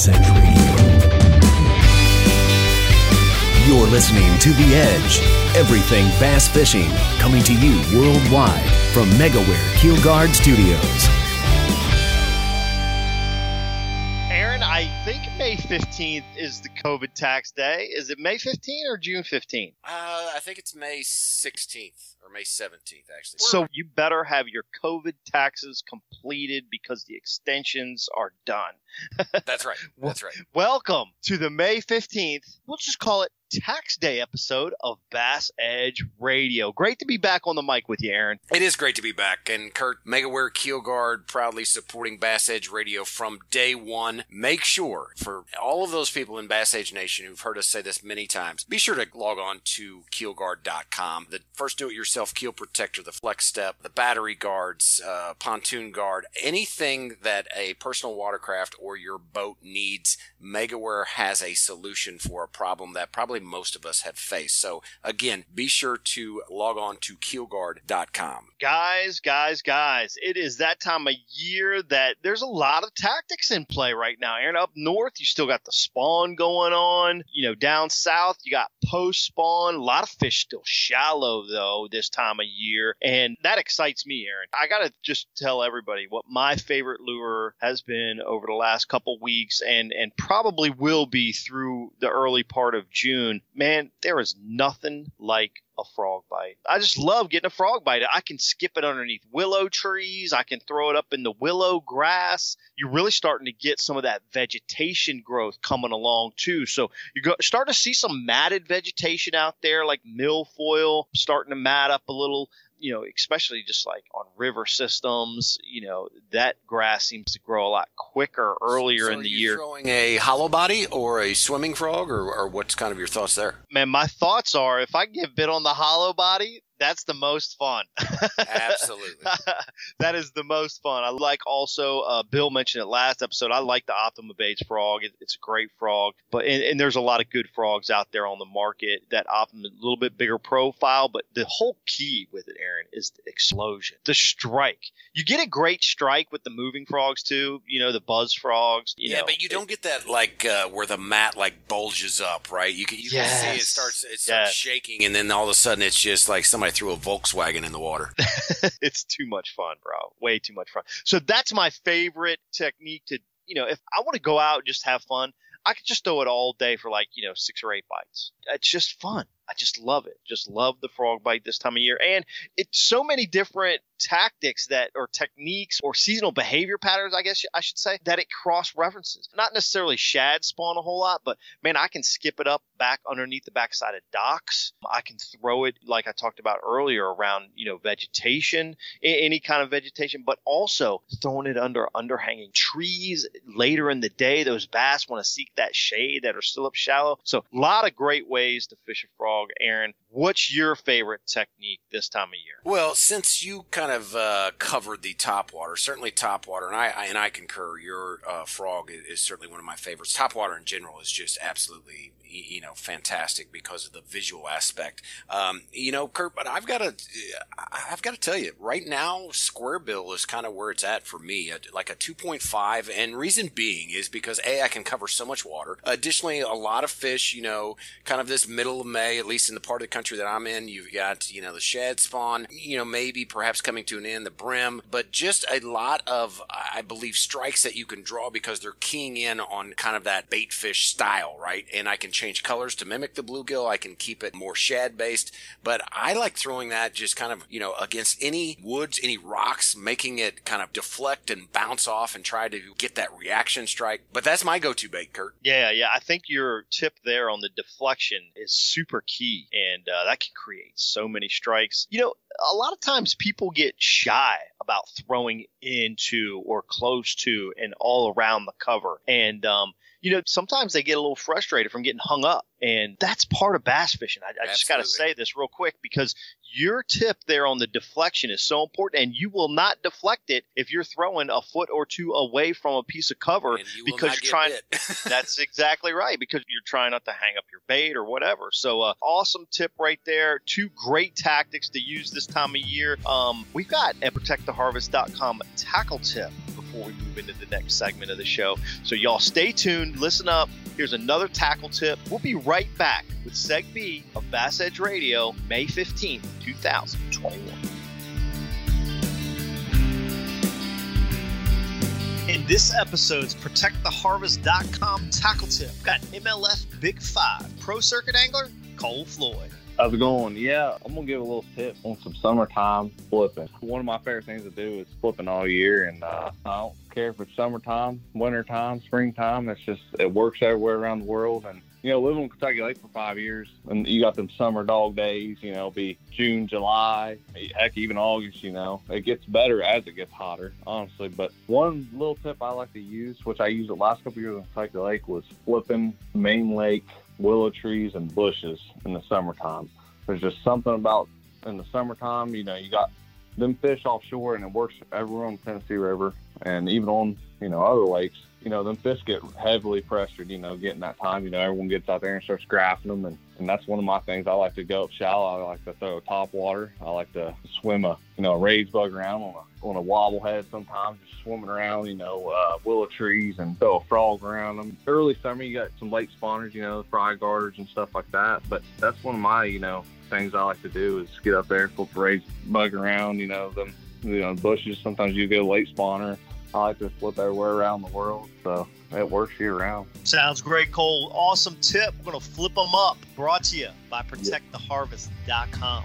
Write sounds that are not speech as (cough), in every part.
Bass Edge Radio. You're listening to The Edge. Everything bass fishing coming to you worldwide from MegaWare Keel Guard Studios. Aaron, I think May 15th is the COVID tax day. Is it May 15th or June 15th? Uh, I think it's May 16th or May 17th, actually. So you better have your COVID taxes completed because the extensions are done. (laughs) That's right. That's right. Welcome to the May 15th. We'll just call it Tax Day episode of Bass Edge Radio. Great to be back on the mic with you, Aaron. It is great to be back. And Kurt, MegaWare Keel Guard proudly supporting Bass Edge Radio from day one. Make sure for all of those people in Bass Edge Nation who've heard us say this many times, be sure to log on to keelguard.com. The first do it yourself keel protector, the flex step, the battery guards, uh, pontoon guard, anything that a personal watercraft or your boat needs, MegaWare has a solution for a problem that probably most of us have faced. So again, be sure to log on to keelguard.com. Guys, guys, guys, it is that time of year that there's a lot of tactics in play right now. Aaron, up north, you still got the spawn going on. You know, down south, you got post spawn. A lot of fish still shallow, though, this time of year. And that excites me, Aaron. I got to just tell everybody what my favorite lure has been over the last couple weeks and, and probably will be through the early part of June. Man, there is nothing like a frog bite. I just love getting a frog bite. I can skip it underneath willow trees. I can throw it up in the willow grass. You're really starting to get some of that vegetation growth coming along too. So you're starting to see some matted vegetation out there, like milfoil starting to mat up a little you know, especially just like on river systems, you know, that grass seems to grow a lot quicker earlier so in the you year. Throwing a hollow body or a swimming frog, or, or what's kind of your thoughts there? Man, my thoughts are if I get bit on the hollow body, that's the most fun. Absolutely. (laughs) that is the most fun. I like also, uh, Bill mentioned it last episode. I like the Optima Bates frog. It, it's a great frog, but and, and, there's a lot of good frogs out there on the market. That Optima, a little bit bigger profile, but the whole key with it, Aaron, is the explosion, the strike. You get a great strike with the moving frogs too. You know the buzz frogs. yeah, know, but you don't get that like uh, where the mat like bulges up, right? You can you yes. can see it starts it starts yes. shaking, and then all of a sudden it's just like somebody threw a Volkswagen in the water. (laughs) it's too much fun, bro. Way too much fun. So that's my favorite technique to, you know, if I want to go out and just have fun, I could just throw it all day for like, you know, six or eight bites. It's just fun. I just love it. Just love the frog bite this time of year. And it's so many different tactics that or techniques or seasonal behavior patterns, I guess I should say, that it cross references. Not necessarily shad spawn a whole lot, but man, I can skip it up back underneath the backside of docks. I can throw it like I talked about earlier around, you know, vegetation, any kind of vegetation, but also throwing it under underhanging trees later in the day. Those bass want to seek that shade that are still up shallow. So a lot of great ways to fish a frog. Aaron, what's your favorite technique this time of year? Well, since you kind of uh, covered the top water, certainly top water, and I, I and I concur. Your uh, frog is, is certainly one of my favorites. Top water in general is just absolutely you know fantastic because of the visual aspect. Um, you know, Kurt, but I've got to I've got to tell you right now, square bill is kind of where it's at for me, like a 2.5, and reason being is because a I can cover so much water. Additionally, a lot of fish. You know, kind of this middle of May, at least in the part of the country that I'm in, you've got you know the shad spawn. You know, maybe perhaps coming to an end, the brim, but just a lot of I believe strikes that you can draw because they're keying in on kind of that bait fish style, right? And I can change colors to mimic the bluegill. I can keep it more shad based, but I like throwing that just kind of, you know, against any woods, any rocks, making it kind of deflect and bounce off and try to get that reaction strike. But that's my go to bait, Kurt. Yeah, yeah. I think your tip there on the deflection is super key, and uh, that can create so many strikes. You know, a lot of times people get shy about throwing into or close to and all around the cover. And um, you know, sometimes they get a little frustrated from getting hung up. And that's part of bass fishing. I, I just got to say this real quick because your tip there on the deflection is so important, and you will not deflect it if you're throwing a foot or two away from a piece of cover you because you're trying. (laughs) that's exactly right because you're trying not to hang up your bait or whatever. So, uh, awesome tip right there. Two great tactics to use this time of year. Um, we've got at protecttheharvest.com tackle tip before we move into the next segment of the show. So, y'all stay tuned, listen up. Here's another tackle tip. We'll be right back with Seg B of Bass Edge Radio, May 15th, 2021. In this episode's ProtectTheHarvest.com tackle tip, got MLF Big Five Pro Circuit Angler Cole Floyd. How's it going? Yeah, I'm gonna give a little tip on some summertime flipping. One of my favorite things to do is flipping all year, and uh, I don't care if it's summertime, wintertime, springtime. It's just it works everywhere around the world, and you know, living in Kentucky Lake for five years, and you got them summer dog days. You know, be June, July, heck, even August. You know, it gets better as it gets hotter, honestly. But one little tip I like to use, which I used the last couple years in Kentucky Lake, was flipping main lake willow trees and bushes in the summertime. There's just something about in the summertime. You know, you got them fish offshore, and it works everywhere on the Tennessee River, and even on you know other lakes you know, them fish get heavily pressured, you know, getting that time. You know, everyone gets out there and starts graphing them. And, and that's one of my things. I like to go up shallow. I like to throw top water. I like to swim a, you know, a rage bug around on a, on a wobblehead sometimes, just swimming around, you know, uh, willow trees and throw a frog around them. Early summer, you got some lake spawners, you know, fry guarders and stuff like that. But that's one of my, you know, things I like to do is get up there, flip rage bug around, you know, them, you know, bushes. Sometimes you get a lake spawner I like to flip everywhere around the world, so it works year round. Sounds great, Cole. Awesome tip. We're going to flip them up. Brought to you by ProtectTheHarvest.com.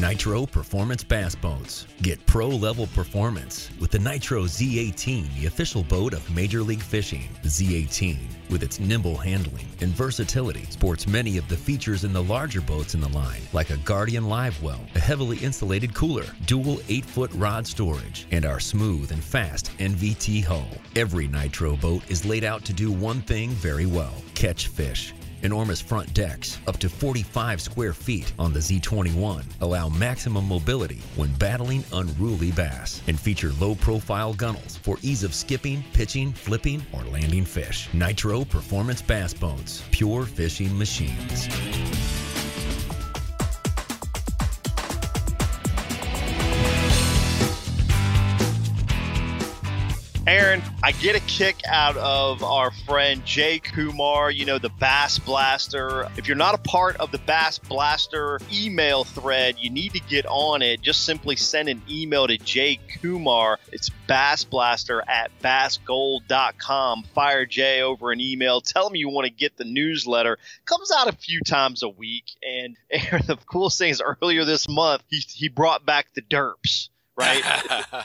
Nitro Performance Bass Boats. Get pro level performance with the Nitro Z18, the official boat of Major League Fishing. The Z18, with its nimble handling and versatility, sports many of the features in the larger boats in the line, like a Guardian Live Well, a heavily insulated cooler, dual 8 foot rod storage, and our smooth and fast NVT hull. Every Nitro boat is laid out to do one thing very well catch fish. Enormous front decks, up to 45 square feet on the Z21, allow maximum mobility when battling unruly bass and feature low profile gunnels for ease of skipping, pitching, flipping, or landing fish. Nitro Performance Bass Boats, pure fishing machines. Aaron, I get a kick out of our friend Jay Kumar, you know, the Bass Blaster. If you're not a part of the Bass Blaster email thread, you need to get on it. Just simply send an email to Jay Kumar. It's Bass Blaster at bassgold.com. Fire Jay over an email. Tell him you want to get the newsletter. Comes out a few times a week. And (laughs) Aaron, the coolest thing is earlier this month, he, he brought back the derps right?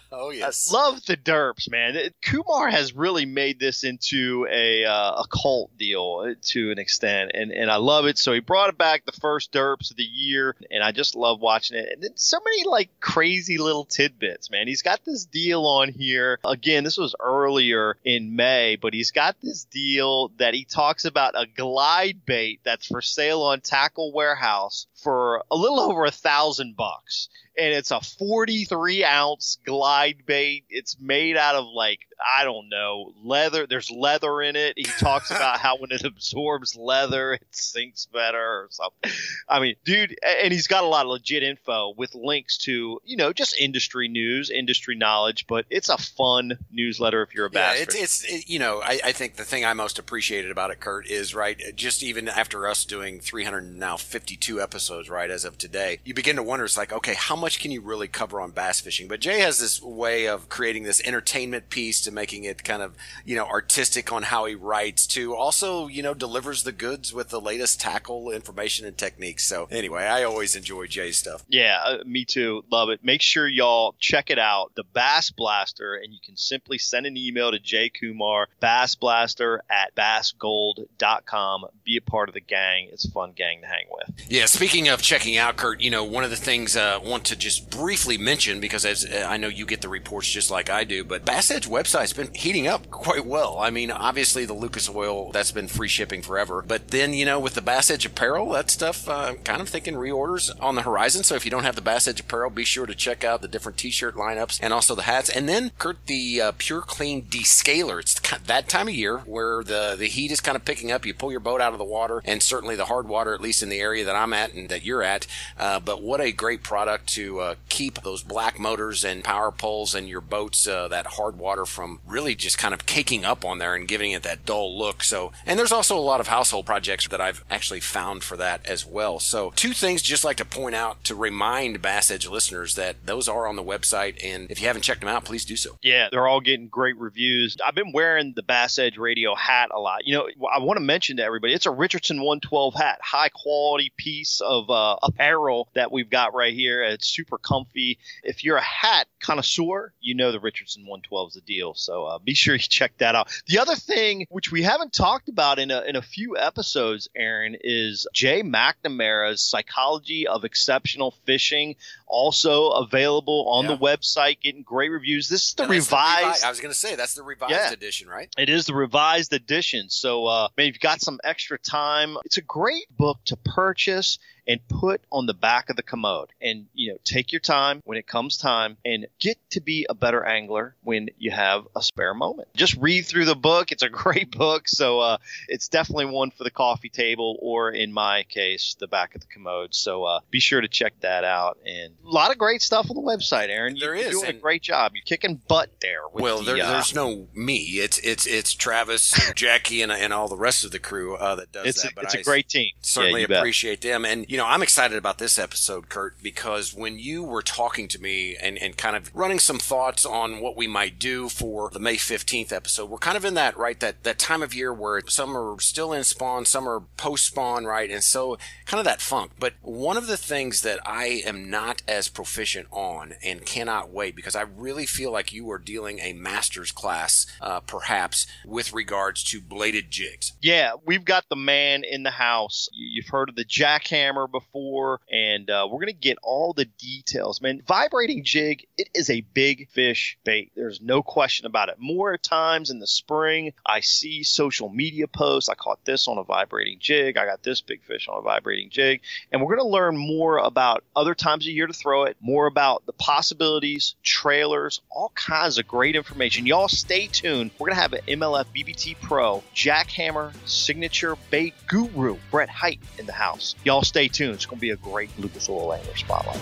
(laughs) oh yes, I love the derps, man. Kumar has really made this into a uh, a cult deal to an extent, and and I love it. So he brought it back the first derps of the year, and I just love watching it. And then so many like crazy little tidbits, man. He's got this deal on here. Again, this was earlier in May, but he's got this deal that he talks about a glide bait that's for sale on Tackle Warehouse for a little over a thousand bucks and it's a 43 ounce glide bait. It's made out of like I don't know leather. There's leather in it. He talks (laughs) about how when it absorbs leather, it sinks better or something. I mean, dude, and he's got a lot of legit info with links to you know just industry news, industry knowledge. But it's a fun newsletter if you're a bass. Yeah, it's, it's it, you know I, I think the thing I most appreciated about it, Kurt, is right. Just even after us doing 300 now 52 episodes, right as of today, you begin to wonder. It's like okay, how much can you really cover on bass fishing? But Jay has this way of creating this entertainment piece to making it kind of, you know, artistic on how he writes to also, you know, delivers the goods with the latest tackle information and techniques. So anyway, I always enjoy Jay's stuff. Yeah, uh, me too. Love it. Make sure y'all check it out, the Bass Blaster, and you can simply send an email to Jay Kumar, Bass Blaster at bassgold.com. Be a part of the gang. It's a fun gang to hang with. Yeah, speaking of checking out, Kurt, you know, one of the things I uh, want to to just briefly mention because as I know you get the reports just like I do, but Bass Edge website's been heating up quite well. I mean, obviously the Lucas Oil that's been free shipping forever, but then you know with the Bass Edge apparel, that stuff uh, kind of thinking reorders on the horizon. So if you don't have the Bass Edge apparel, be sure to check out the different T-shirt lineups and also the hats. And then Kurt, the uh, Pure Clean Descaler. It's that time of year where the the heat is kind of picking up. You pull your boat out of the water, and certainly the hard water, at least in the area that I'm at and that you're at. Uh, but what a great product to uh, keep those black motors and power poles and your boats uh, that hard water from really just kind of caking up on there and giving it that dull look. So, and there's also a lot of household projects that I've actually found for that as well. So, two things just like to point out to remind Bass Edge listeners that those are on the website, and if you haven't checked them out, please do so. Yeah, they're all getting great reviews. I've been wearing the Bass Edge Radio hat a lot. You know, I want to mention to everybody, it's a Richardson 112 hat, high quality piece of uh, apparel that we've got right here. It's super comfy. If you're a hat connoisseur, you know the Richardson 112 is the deal. So uh, be sure you check that out. The other thing, which we haven't talked about in a, in a few episodes, Aaron, is Jay McNamara's Psychology of Exceptional Fishing, also available on yeah. the website, getting great reviews. This is the revised. The revi- I was going to say that's the revised yeah, edition, right? It is the revised edition. So, uh, maybe you've got some extra time. It's a great book to purchase and put on the back of the commode and you know take your time when it comes time and get to be a better angler when you have a spare moment just read through the book it's a (laughs) great book so uh, it's definitely one for the coffee table or in my case the back of the commode so uh, be sure to check that out and a lot of great stuff on the website aaron there you're doing a great job you're kicking butt there well the, there, uh, there's no me it's it's it's travis and (laughs) jackie and, and all the rest of the crew uh, that does it's that a, but it's I a great team certainly yeah, appreciate them and you know i'm excited about this episode, Kurt, because when you were talking to me and, and kind of running some thoughts on what we might do for the May 15th episode, we're kind of in that, right? That, that time of year where some are still in spawn, some are post spawn, right? And so kind of that funk. But one of the things that I am not as proficient on and cannot wait because I really feel like you are dealing a master's class, uh, perhaps with regards to bladed jigs. Yeah, we've got the man in the house. You've heard of the jackhammer before and uh, we're gonna get all the details. Man, vibrating jig, it is a big fish bait. There's no question about it. More times in the spring, I see social media posts. I caught this on a vibrating jig. I got this big fish on a vibrating jig, and we're gonna learn more about other times of year to throw it, more about the possibilities, trailers, all kinds of great information. Y'all stay tuned. We're gonna have an MLF BBT Pro Jackhammer signature bait guru Brett Hite in the house. Y'all stay tuned. It's gonna be a great Lucas Oil Angler Spotlight.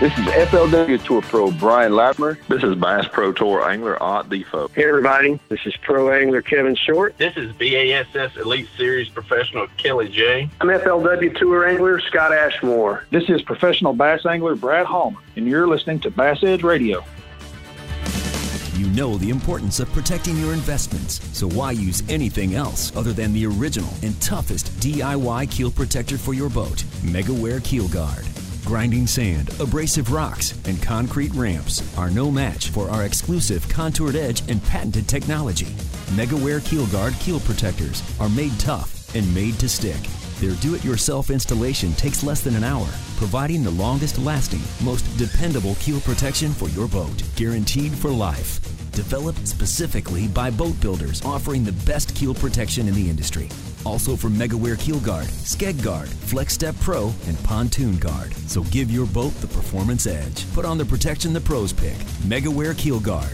This is FLW Tour Pro Brian Latimer. This is Bass Pro Tour Angler Ott DeFoe. Hey everybody, this is Pro Angler Kevin Short. This is BASS Elite Series Professional Kelly J. I'm FLW Tour Angler Scott Ashmore. This is Professional Bass Angler Brad Hallman, and you're listening to Bass Edge Radio. You know the importance of protecting your investments, so why use anything else other than the original and toughest DIY keel protector for your boat, MegaWare Keel Guard. Grinding sand, abrasive rocks, and concrete ramps are no match for our exclusive contoured edge and patented technology. MegaWare Keel Guard keel protectors are made tough and made to stick. Their do it yourself installation takes less than an hour, providing the longest lasting, most dependable keel protection for your boat, guaranteed for life. Developed specifically by boat builders offering the best keel protection in the industry. Also from MegaWare Keel Guard, Skeg Guard, Flex Step Pro, and Pontoon Guard. So give your boat the performance edge. Put on the protection the pros pick. MegaWare Keel Guard.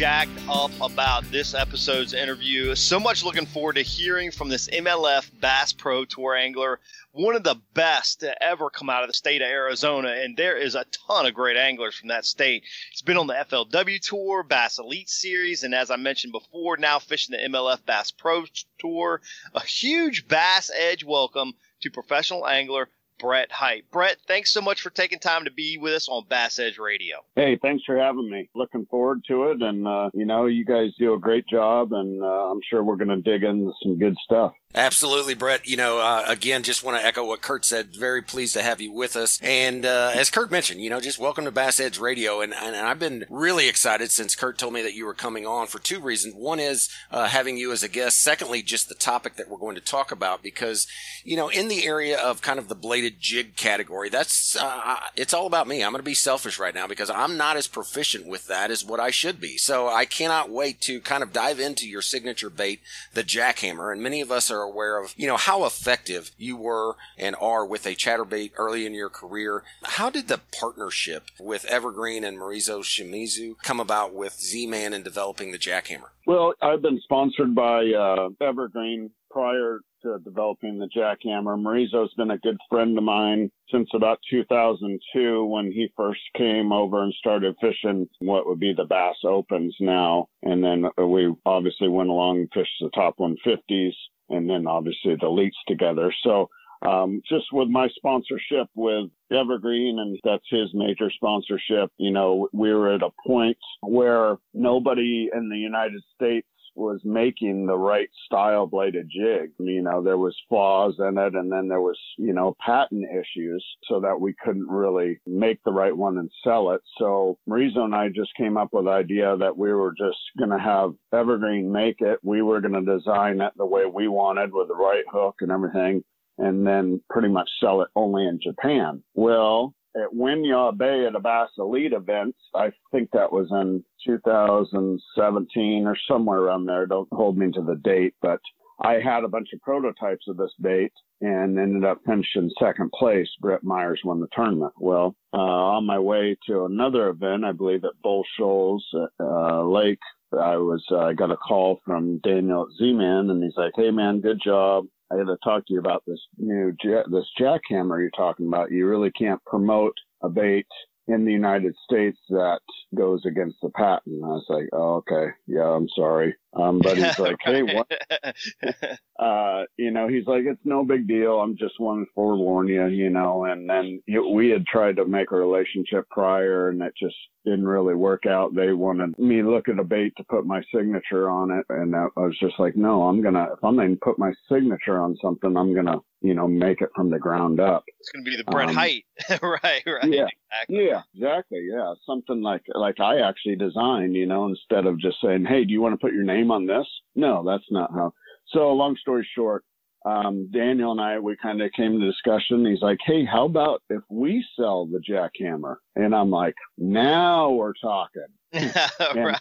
Jacked up about this episode's interview. So much looking forward to hearing from this MLF Bass Pro Tour angler, one of the best to ever come out of the state of Arizona. And there is a ton of great anglers from that state. He's been on the FLW Tour, Bass Elite Series, and as I mentioned before, now fishing the MLF Bass Pro Tour. A huge Bass Edge welcome to professional angler Brett Hite. Brett, thanks so much for taking time to be with us on Bass Edge Radio. Hey, thanks for having me. Looking forward to it. And, uh, you know, you guys do a great job, and uh, I'm sure we're going to dig into some good stuff. Absolutely, Brett. You know, uh, again, just want to echo what Kurt said. Very pleased to have you with us. And uh, as Kurt mentioned, you know, just welcome to Bass Edge Radio. And, and, I've been really excited since Kurt told me that you were coming on for two reasons. One is uh, having you as a guest. Secondly, just the topic that we're going to talk about because, you know, in the area of kind of the bladed jig category, that's uh, it's all about me. I'm going to be selfish right now because I'm not as proficient with that as what I should be. So I cannot wait to kind of dive into your signature bait, the jackhammer. And many of us are are aware of, you know, how effective you were and are with a chatterbait early in your career. How did the partnership with Evergreen and Morizo Shimizu come about with Z-Man and developing the jackhammer? Well, I've been sponsored by uh, Evergreen prior to developing the jackhammer. Morizo's been a good friend of mine since about 2002 when he first came over and started fishing what would be the Bass Opens now. And then we obviously went along and fished the top 150s and then obviously the elites together. So um, just with my sponsorship with Evergreen, and that's his major sponsorship, you know, we were at a point where nobody in the United States was making the right style bladed jig. You know, there was flaws in it and then there was, you know, patent issues so that we couldn't really make the right one and sell it. So Morizo and I just came up with the idea that we were just going to have Evergreen make it. We were going to design it the way we wanted with the right hook and everything and then pretty much sell it only in Japan. Well, at Winyah Bay at a Bass Elite event. I think that was in 2017 or somewhere around there. Don't hold me to the date, but I had a bunch of prototypes of this bait and ended up finishing second place. Brett Myers won the tournament. Well, uh, on my way to another event, I believe at Bull Shoals uh, Lake, I was uh, I got a call from Daniel Z-Man, and he's like, "Hey man, good job. I got to talk to you about this new this jackhammer you're talking about. You really can't promote a bait in the United States that goes against the patent. I was like, oh, okay, yeah, I'm sorry. Um, but he's (laughs) like, hey, what? (laughs) uh, you know, he's like, it's no big deal. I'm just wanting to forewarn you, you know. And then we had tried to make a relationship prior, and it just didn't really work out. They wanted me to look at a bait to put my signature on it, and I was just like, no, I'm gonna if I'm gonna put my signature on something, I'm gonna you know make it from the ground up. It's gonna be the Brett um, Hite, (laughs) right? Right. Yeah. Exactly. Yeah. Exactly. Yeah. Something like like I actually designed, you know, instead of just saying, hey, do you want to put your name name on this? No, that's not how. So long story short, um, Daniel and I, we kind of came to discussion. He's like, Hey, how about if we sell the jackhammer? And I'm like, now we're talking. (laughs) and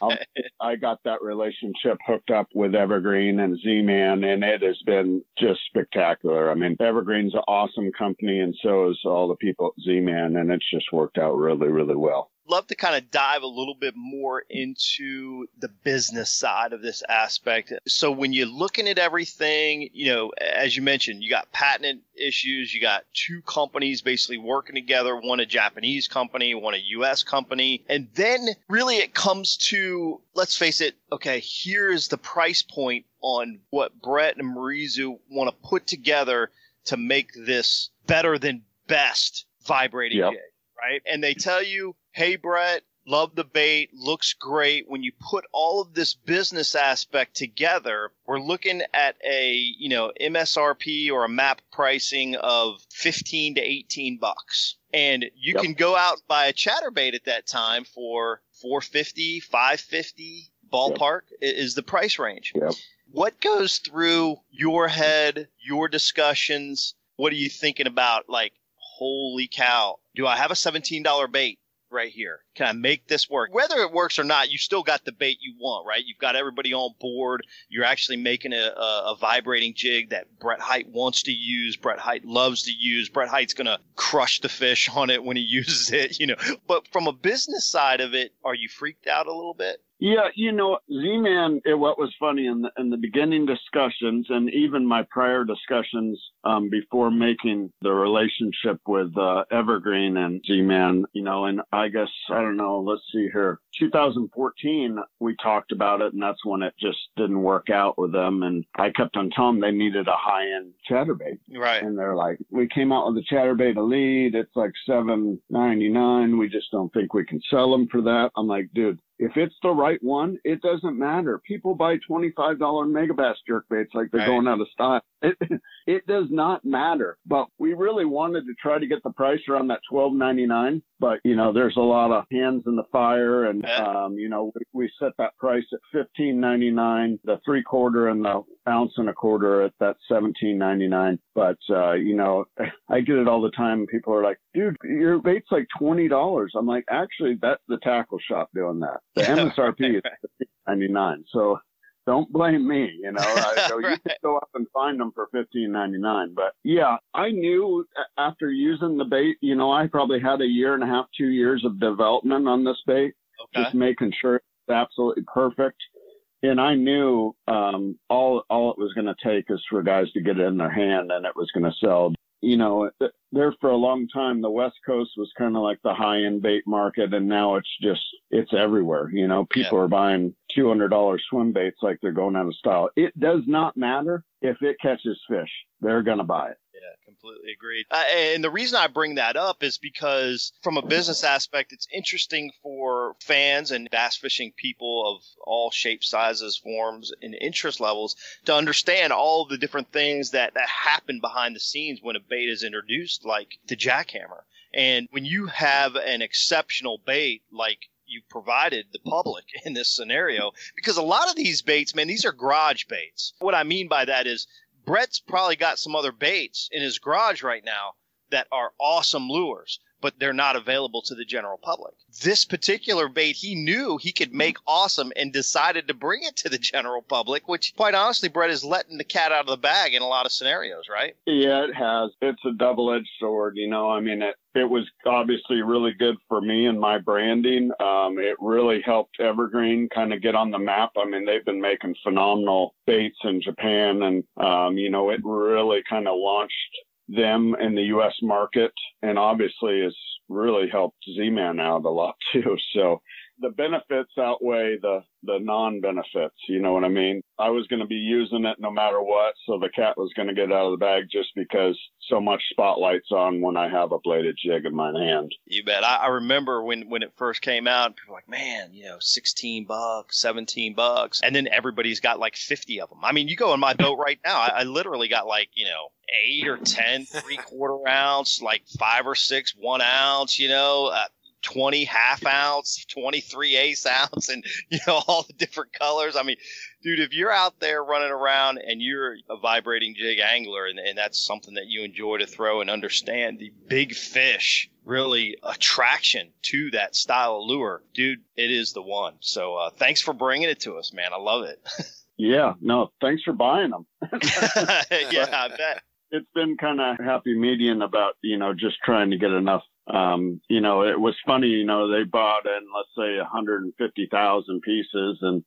I got that relationship hooked up with Evergreen and Z-Man, and it has been just spectacular. I mean, Evergreen's an awesome company, and so is all the people at Z-Man, and it's just worked out really, really well love to kind of dive a little bit more into the business side of this aspect. So when you're looking at everything, you know, as you mentioned, you got patent issues, you got two companies basically working together, one a Japanese company, one a US company, and then really it comes to let's face it, okay, here's the price point on what Brett and Morizo want to put together to make this better than best vibrating yep. jig right? And they tell you, hey, Brett, love the bait, looks great. When you put all of this business aspect together, we're looking at a, you know, MSRP or a map pricing of 15 to 18 bucks. And you yep. can go out and buy a chatterbait at that time for 450, 550 ballpark yep. is the price range. Yep. What goes through your head, your discussions? What are you thinking about? Like, holy cow, do I have a $17 bait right here? Can I make this work? Whether it works or not, you still got the bait you want, right? You've got everybody on board. You're actually making a, a, a vibrating jig that Brett Hite wants to use. Brett Hite loves to use. Brett Hite's going to crush the fish on it when he (laughs) uses it, you know. But from a business side of it, are you freaked out a little bit? Yeah, you know, Z-Man, what was funny in the, in the beginning discussions and even my prior discussions um, before making the relationship with uh, Evergreen and Z-Man, you know, and I guess, I don't know, let's see here. 2014, we talked about it and that's when it just didn't work out with them. And I kept on telling them they needed a high end chatterbait. Right. And they're like, we came out with the chatterbait elite. It's like 799. We just don't think we can sell them for that. I'm like, dude, if it's the right one, it doesn't matter. People buy $25 megabass jerkbaits like they're right. going out of style. It, (laughs) it does not matter. But we really wanted to try to get the price around that twelve ninety nine. But you know, there's a lot of hands in the fire, and um, you know, we, we set that price at fifteen ninety nine. The three quarter and the ounce and a quarter at that seventeen ninety nine. But uh, you know, (laughs) I get it all the time. People are like, "Dude, your bait's like twenty dollars." I'm like, actually, that's the tackle shop doing that. The (laughs) MSRP is ninety nine. So don't blame me. You know, I go, (laughs) right. you can go up and find them for fifteen ninety nine. But yeah, I knew after using the bait, you know, I probably had a year and a half, two years of development on this bait, okay. just making sure it's absolutely perfect. And I knew um, all all it was going to take is for guys to get it in their hand, and it was going to sell you know, there for a long time, the West Coast was kind of like the high end bait market, and now it's just it's everywhere. You know, people yeah. are buying two hundred dollars swim baits like they're going out of style. It does not matter if it catches fish; they're gonna buy it. Yeah, completely agreed. Uh, and the reason I bring that up is because, from a business aspect, it's interesting for fans and bass fishing people of all shapes, sizes, forms, and interest levels to understand all the different things that, that happen behind the scenes when a bait is introduced, like the jackhammer. And when you have an exceptional bait like you provided the public (laughs) in this scenario because a lot of these baits, man, these are garage baits. What I mean by that is Brett's probably got some other baits in his garage right now that are awesome lures but they're not available to the general public. This particular bait he knew he could make awesome and decided to bring it to the general public, which quite honestly, Brett is letting the cat out of the bag in a lot of scenarios, right? Yeah, it has. It's a double edged sword, you know. I mean, it, it was obviously really good for me and my branding. Um, it really helped Evergreen kind of get on the map. I mean, they've been making phenomenal baits in Japan, and um, you know, it really kind of launched them in the U.S. market, and obviously has really helped Z-Man out a lot (laughs) too. So the benefits outweigh the the non benefits. You know what I mean? I was going to be using it no matter what, so the cat was going to get out of the bag just because so much spotlight's on when I have a bladed jig in my hand. You bet. I, I remember when when it first came out, people were like, man, you know, sixteen bucks, seventeen bucks, and then everybody's got like fifty of them. I mean, you go in my boat right now, I, I literally got like you know eight or ten three quarter ounce, like five or six one ounce, you know. Uh, 20 half ounce, 23 ace ounce, and (laughs) you know all the different colors. I mean, dude, if you're out there running around and you're a vibrating jig angler, and, and that's something that you enjoy to throw and understand the big fish really attraction to that style of lure, dude, it is the one. So uh, thanks for bringing it to us, man. I love it. (laughs) yeah, no, thanks for buying them. (laughs) yeah, I bet it's been kind of happy median about you know just trying to get enough um, you know, it was funny, you know, they bought in, let's say, 150,000 pieces and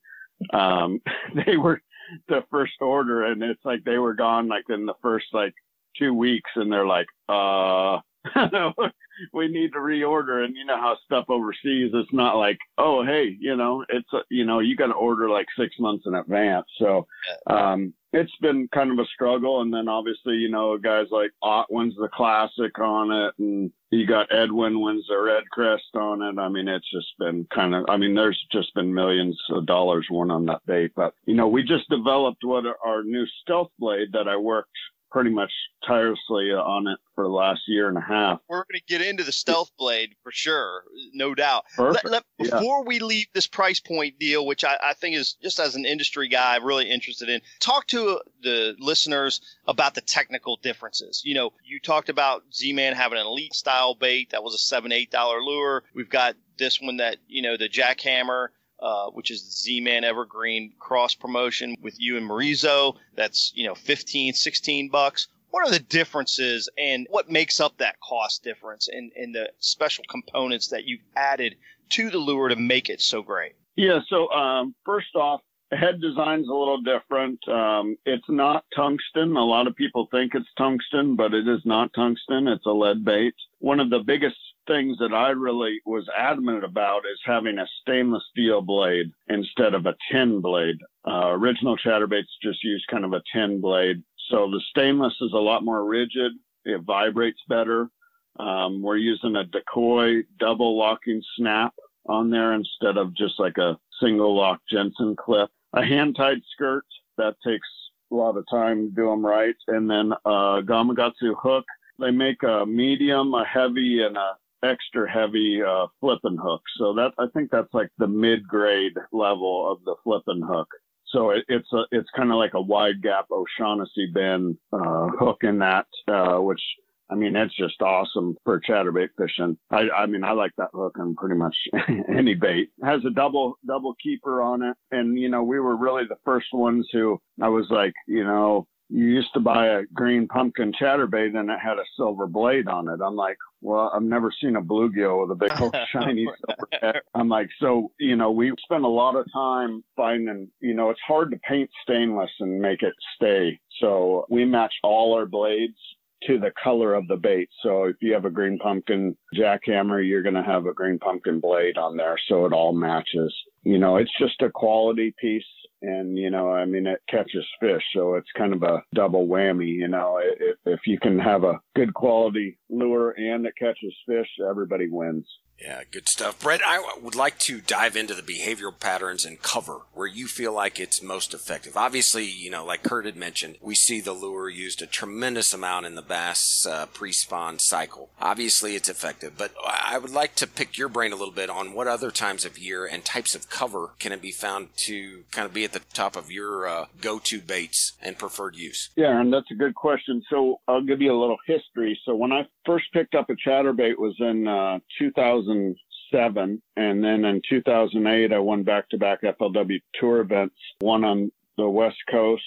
um, (laughs) they were the first order and it's like they were gone like in the first like two weeks and they're like, uh, (laughs) we need to reorder. And you know how stuff overseas, it's not like, oh, hey, you know, it's, you know, you got to order like six months in advance. So, um, it's been kind of a struggle. And then obviously, you know, guys like Ott wins the classic on it and you got Edwin wins the red crest on it. I mean, it's just been kind of, I mean, there's just been millions of dollars won on that bait, but you know, we just developed what our new stealth blade that I worked pretty much tirelessly on it for the last year and a half. We're going to get into the stealth blade for sure, no doubt. Perfect. Let, let, before yeah. we leave this price point deal, which I, I, think is just as an industry guy, really interested in, talk to the listeners about the technical differences. You know, you talked about Z-Man having an elite style bait that was a seven, eight dollar lure. We've got this one that you know the jackhammer uh, which is the Z-Man Evergreen cross promotion with you and Morizo. That's, you know, 15, 16 bucks. What are the differences and what makes up that cost difference and, and the special components that you've added to the lure to make it so great? Yeah, so um, first off, the head design's a little different. Um, it's not tungsten. A lot of people think it's tungsten, but it is not tungsten. It's a lead bait. One of the biggest things that I really was adamant about is having a stainless steel blade instead of a tin blade. Uh, original chatterbaits just use kind of a tin blade. So the stainless is a lot more rigid. It vibrates better. Um, we're using a decoy double locking snap on there instead of just like a single lock Jensen clip. A hand tied skirt that takes a lot of time to do them right. And then uh, Gamakatsu hook. They make a medium, a heavy, and a extra heavy uh, flipping hook. So that I think that's like the mid grade level of the flipping hook. So it, it's a it's kind of like a wide gap O'Shaughnessy bend uh, hook in that, uh, which I mean it's just awesome for chatterbait fishing. I I mean I like that hook on pretty much (laughs) any bait. It has a double double keeper on it, and you know we were really the first ones who I was like you know you used to buy a green pumpkin chatterbait and it had a silver blade on it. I'm like, well, I've never seen a bluegill with a big old (laughs) shiny silver head. I'm like, so, you know, we spend a lot of time finding, you know, it's hard to paint stainless and make it stay. So we match all our blades to the color of the bait. So if you have a green pumpkin jackhammer, you're going to have a green pumpkin blade on there. So it all matches. You know, it's just a quality piece and you know i mean it catches fish so it's kind of a double whammy you know. If, if you can have a good quality lure and it catches fish everybody wins yeah, good stuff. Brett, I would like to dive into the behavioral patterns and cover where you feel like it's most effective. Obviously, you know, like Kurt had mentioned, we see the lure used a tremendous amount in the bass uh, pre-spawn cycle. Obviously, it's effective, but I would like to pick your brain a little bit on what other times of year and types of cover can it be found to kind of be at the top of your uh, go-to baits and preferred use. Yeah, and that's a good question. So I'll give you a little history. So when I first picked up a chatterbait was in uh, 2000 2007. And then in 2008, I won back to back FLW tour events, one on the West Coast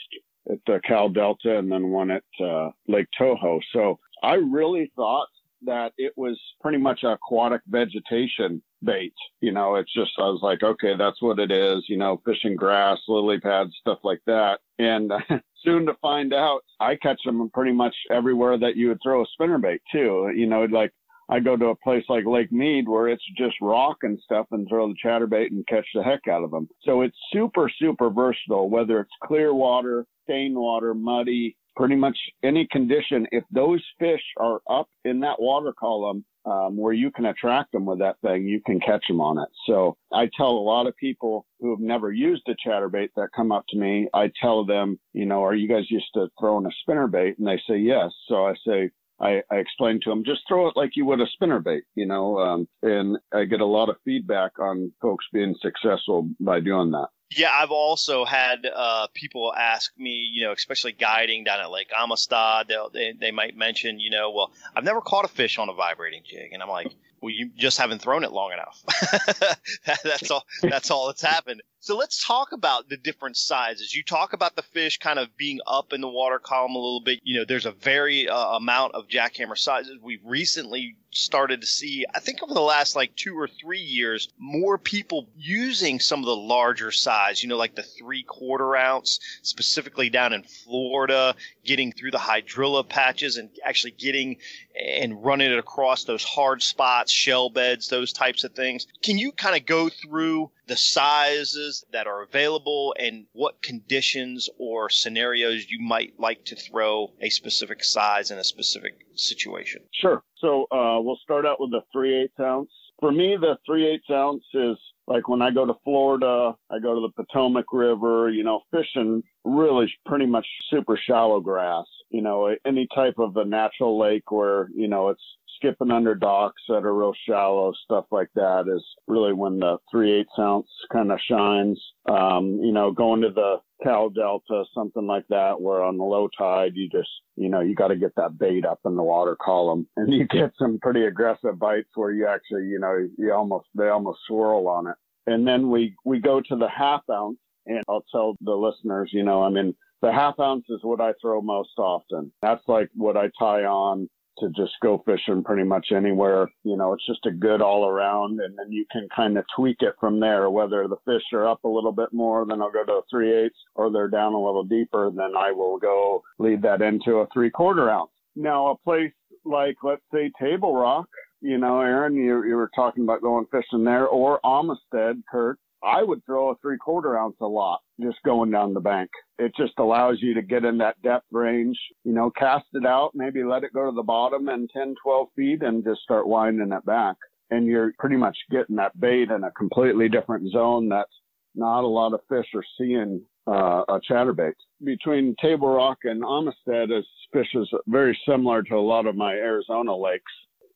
at the Cal Delta and then one at uh, Lake Toho. So I really thought that it was pretty much aquatic vegetation bait. You know, it's just, I was like, okay, that's what it is, you know, fishing grass, lily pads, stuff like that. And (laughs) soon to find out, I catch them pretty much everywhere that you would throw a spinner bait too. You know, like I go to a place like Lake Mead where it's just rock and stuff and throw the chatterbait and catch the heck out of them. So it's super, super versatile, whether it's clear water, stained water, muddy, pretty much any condition. If those fish are up in that water column, um, where you can attract them with that thing, you can catch them on it. So I tell a lot of people who have never used a chatterbait that come up to me, I tell them, you know, are you guys used to throwing a spinner bait? And they say yes. So I say, I, I explained to them, just throw it like you would a spinner bait, you know, um, and I get a lot of feedback on folks being successful by doing that. Yeah, I've also had uh, people ask me, you know, especially guiding down at Lake Amistad, they they might mention, you know, well, I've never caught a fish on a vibrating jig, and I'm like, well, you just haven't thrown it long enough. (laughs) that, that's all. That's all that's happened. So let's talk about the different sizes. You talk about the fish kind of being up in the water column a little bit. You know, there's a very uh, amount of jackhammer sizes. We've recently started to see, I think over the last like two or three years, more people using some of the larger size, you know, like the three quarter ounce, specifically down in Florida, getting through the hydrilla patches and actually getting and running it across those hard spots, shell beds, those types of things. Can you kind of go through the sizes that are available and what conditions or scenarios you might like to throw a specific size in a specific situation? Sure. So uh, we'll start out with the 3 8 ounce. For me, the 3 8 ounce is like when I go to Florida, I go to the Potomac River, you know, fishing really pretty much super shallow grass, you know, any type of a natural lake where, you know, it's skipping under docks that are real shallow, stuff like that is really when the three eighths ounce kind of shines. Um, you know, going to the Cal Delta, something like that, where on the low tide, you just, you know, you got to get that bait up in the water column (laughs) and you get some pretty aggressive bites where you actually, you know, you almost, they almost swirl on it. And then we, we go to the half ounce and I'll tell the listeners, you know, I mean, the half ounce is what I throw most often. That's like what I tie on to just go fishing pretty much anywhere. You know, it's just a good all around, and then you can kind of tweak it from there. Whether the fish are up a little bit more, then I'll go to a three eighths, or they're down a little deeper, then I will go lead that into a three quarter ounce. Now, a place like, let's say, Table Rock, you know, Aaron, you, you were talking about going fishing there, or Amistad, Kurt, I would throw a three quarter ounce a lot just going down the bank. It just allows you to get in that depth range, you know, cast it out, maybe let it go to the bottom and 10, 12 feet and just start winding it back. And you're pretty much getting that bait in a completely different zone that not a lot of fish are seeing uh, a chatterbait. Between Table Rock and Amistad, is fish is very similar to a lot of my Arizona lakes.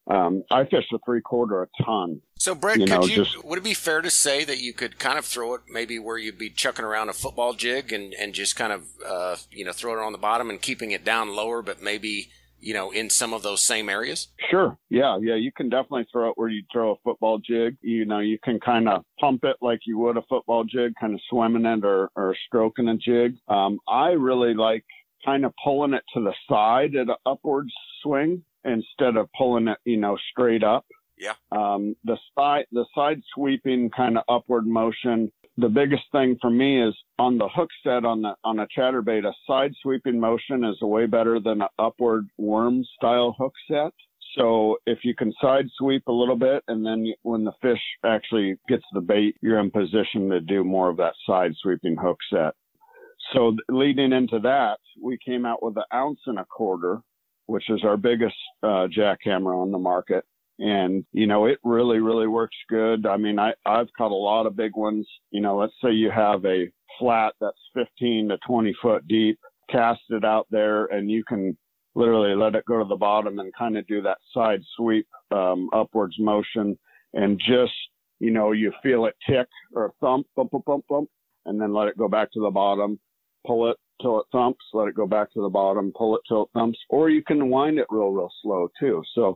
Um, I fish a three quarter a ton. So, Brett, you could know, you, just- would it be fair to say that you could kind of throw it maybe where you'd be chucking around a football jig and, and just kind of, uh, you know, throw it on the bottom and keeping it down lower, but maybe, you know, in some of those same areas? Sure. Yeah. Yeah. You can definitely throw it where you throw a football jig. You know, you can kind of pump it like you would a football jig, kind of swimming it or, or stroking a jig. Um, I really like kind of pulling it to the side at an upward swing instead of pulling it, you know, straight up. Yeah. Um, the side, the side sweeping kind of upward motion. The biggest thing for me is on the hook set on the on a chatterbait. A side sweeping motion is way better than an upward worm style hook set. So if you can side sweep a little bit, and then when the fish actually gets the bait, you're in position to do more of that side sweeping hook set. So leading into that, we came out with an ounce and a quarter, which is our biggest uh, jackhammer on the market. And, you know, it really, really works good. I mean, I, I've caught a lot of big ones. You know, let's say you have a flat that's 15 to 20 foot deep, cast it out there, and you can literally let it go to the bottom and kind of do that side sweep, um, upwards motion. And just, you know, you feel it tick or thump, bump, bump, bump, bump, and then let it go back to the bottom pull it till it thumps, let it go back to the bottom, pull it till it thumps, or you can wind it real, real slow too. So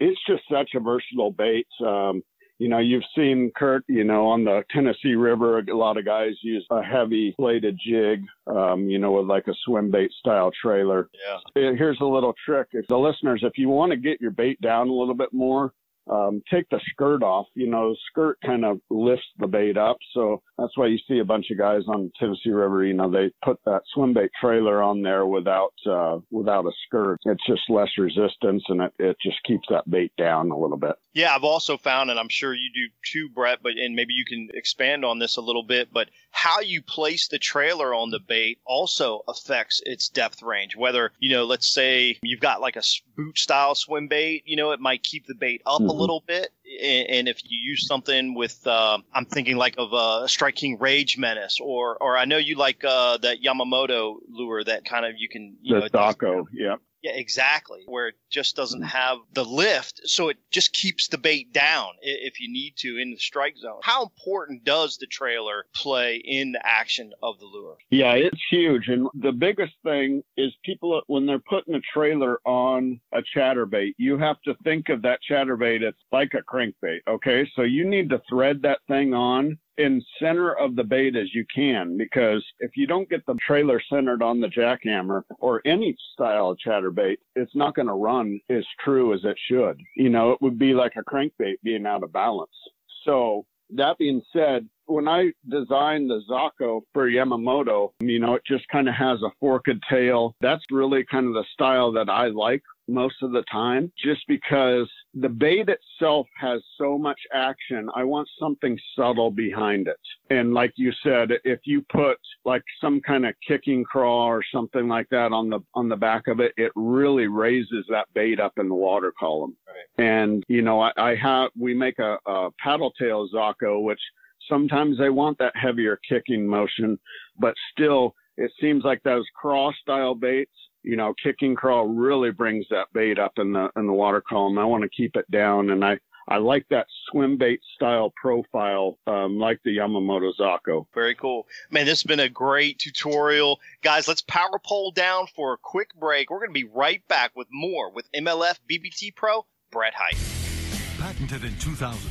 it's just such a versatile bait. Um, you know, you've seen Kurt, you know, on the Tennessee River, a lot of guys use a heavy bladed jig, um, you know, with like a swim bait style trailer. Yeah. Here's a little trick. If the listeners, if you want to get your bait down a little bit more, um, take the skirt off. You know, skirt kind of lifts the bait up. So that's why you see a bunch of guys on Tennessee River, you know, they put that swim bait trailer on there without, uh, without a skirt. It's just less resistance and it, it just keeps that bait down a little bit. Yeah, I've also found, and I'm sure you do too, Brett, but and maybe you can expand on this a little bit, but how you place the trailer on the bait also affects its depth range. Whether, you know, let's say you've got like a boot style swim bait, you know, it might keep the bait up a Mhm. Little bit. And, and if you use something with, uh, I'm thinking like of a Strike King Rage Menace, or, or I know you like uh, that Yamamoto lure that kind of you can, you The know, yeah. Yeah, exactly. Where it just doesn't mm. have the lift, so it just keeps the bait down if you need to in the strike zone. How important does the trailer play in the action of the lure? Yeah, it's huge. And the biggest thing is people, when they're putting a trailer on a chatterbait, you have to think of that chatterbait as like a crankbait. Okay. So you need to thread that thing on in center of the bait as you can, because if you don't get the trailer centered on the jackhammer or any style of chatterbait, it's not going to run as true as it should. You know, it would be like a crankbait being out of balance. So that being said, when I designed the Zako for Yamamoto, you know, it just kind of has a forked tail. That's really kind of the style that I like most of the time, just because the bait itself has so much action. I want something subtle behind it. And like you said, if you put like some kind of kicking crawl or something like that on the on the back of it, it really raises that bait up in the water column. And you know, I, I have we make a, a paddle tail Zako, which sometimes they want that heavier kicking motion, but still it seems like those crawl style baits, you know, kicking crawl really brings that bait up in the in the water column. I want to keep it down and I I like that swim bait style profile, um, like the Yamamoto Zako. Very cool. Man, this has been a great tutorial. Guys, let's power pole down for a quick break. We're going to be right back with more with MLF BBT Pro, Brett Hite. Patented in 2000,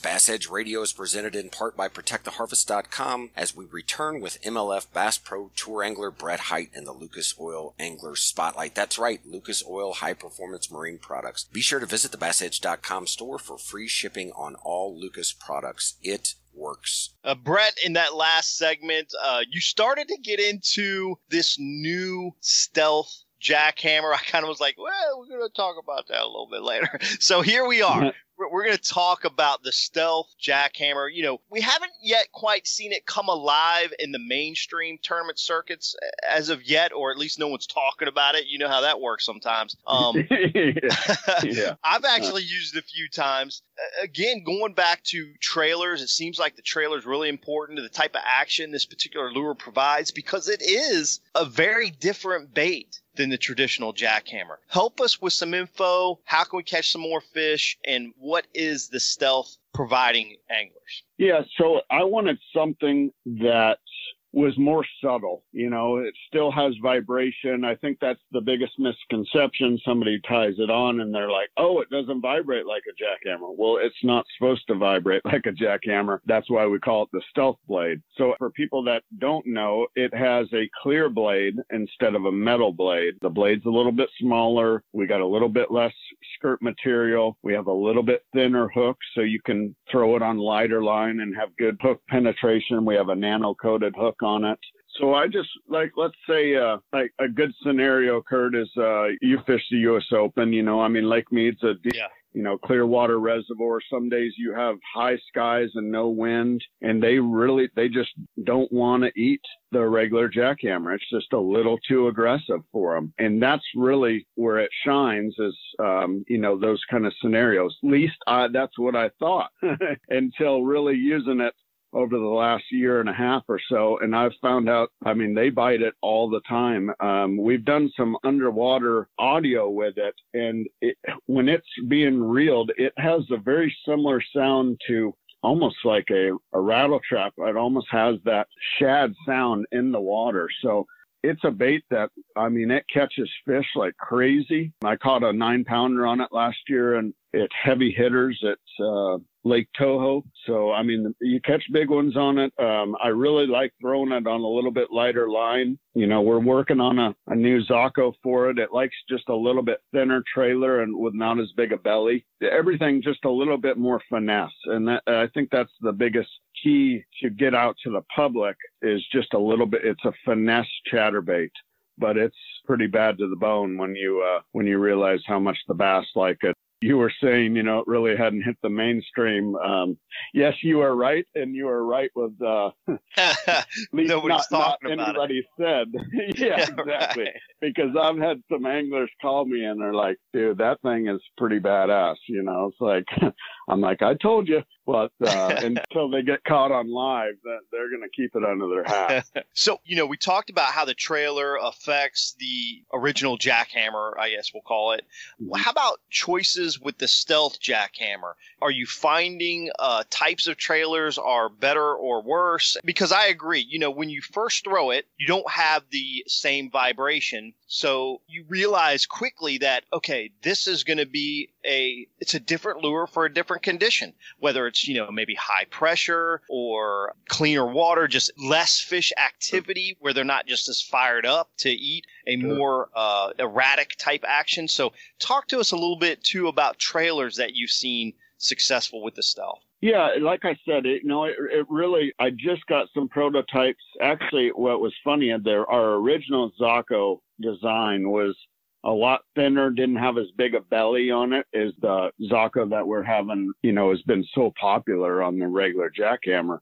Bass Edge Radio is presented in part by ProtectTheHarvest.com as we return with MLF Bass Pro Tour Angler Brett Hite and the Lucas Oil Angler Spotlight. That's right, Lucas Oil High Performance Marine Products. Be sure to visit the BassEdge.com store for free shipping on all Lucas products. It works. Uh, Brett, in that last segment, uh, you started to get into this new stealth jackhammer. I kind of was like, well, we're going to talk about that a little bit later. (laughs) So here we are (laughs) we're, going to talk about the stealth jackhammer. You know, we haven't yet quite seen it come alive in the mainstream tournament circuits as of yet, or at least no one's talking about it. You know how that works sometimes. Um, (laughs) yeah. (laughs) I've actually used it a few times. Again, going back to trailers, it seems like the trailer is really important to the type of action this particular lure provides because it is a very different bait than the traditional jackhammer. Help us with some info. How can we catch some more fish? And what is the stealth providing anglers? Yeah, so I wanted something that was more subtle. You know, it still has vibration. I think that's the biggest misconception. Somebody ties it on and they're like, oh, it doesn't vibrate like a jackhammer. Well, it's not supposed to vibrate (laughs) like a jackhammer. That's why we call it the stealth blade. So for people that don't know, it has a clear blade instead of a metal blade. The blade's a little bit smaller. We got a little bit less skirt material. We have a little bit thinner hook so you can throw it on lighter line and have good hook penetration. We have a nano coated hook on it. So I just like let's say uh, like a good scenario, Kurt, is uh, you fish the U.S. Open. You know, I mean Lake Mead's a deep, yeah. you know clear water reservoir. Some days you have high skies and no wind, and they really they just don't want to eat the regular jackhammer. It's just a little too aggressive for them, and that's really where it shines. Is um, you know those kind of scenarios. At least I, that's what I thought (laughs) until really using it over the last year and a half or so. And I've found out, I mean, they bite it all the time. Um, we've done some underwater audio with it, and it, when it's being reeled, it has a very similar sound to almost like a, a rattle trap. It almost has that shad sound in the water. So it's a bait that I mean it catches fish like crazy. I caught a nine pounder on it last year, and it's heavy hitters. It's uh, Lake Toho. So, I mean, you catch big ones on it. Um, I really like throwing it on a little bit lighter line. You know, we're working on a, a new Zako for it. It likes just a little bit thinner trailer and with not as big a belly. Everything just a little bit more finesse. And that, I think that's the biggest key to get out to the public is just a little bit, it's a finesse chatterbait but it's pretty bad to the bone when you uh, when you realize how much the bass like it you were saying, you know, it really hadn't hit the mainstream. Um, yes, you are right, and you are right with uh, (laughs) Nobody's not, not anybody said. (laughs) (laughs) yeah, exactly. Right. Because I've had some anglers call me and they're like, "Dude, that thing is pretty badass." You know, it's like I'm like, "I told you," but uh, until they get caught on live, they're going to keep it under their hat. so, you know, we talked about how the trailer affects the original jackhammer. I guess we'll call it. Mm-hmm. How about choices? With the stealth jackhammer? Are you finding uh, types of trailers are better or worse? Because I agree, you know, when you first throw it, you don't have the same vibration. So you realize quickly that, okay, this is going to be a, it's a different lure for a different condition, whether it's, you know, maybe high pressure or cleaner water, just less fish activity where they're not just as fired up to eat a more uh, erratic type action. So talk to us a little bit too about trailers that you've seen successful with the stealth. Yeah, like I said, it, you know, it, it really. I just got some prototypes. Actually, what was funny, there our original Zako design was a lot thinner, didn't have as big a belly on it as the Zako that we're having. You know, has been so popular on the regular jackhammer.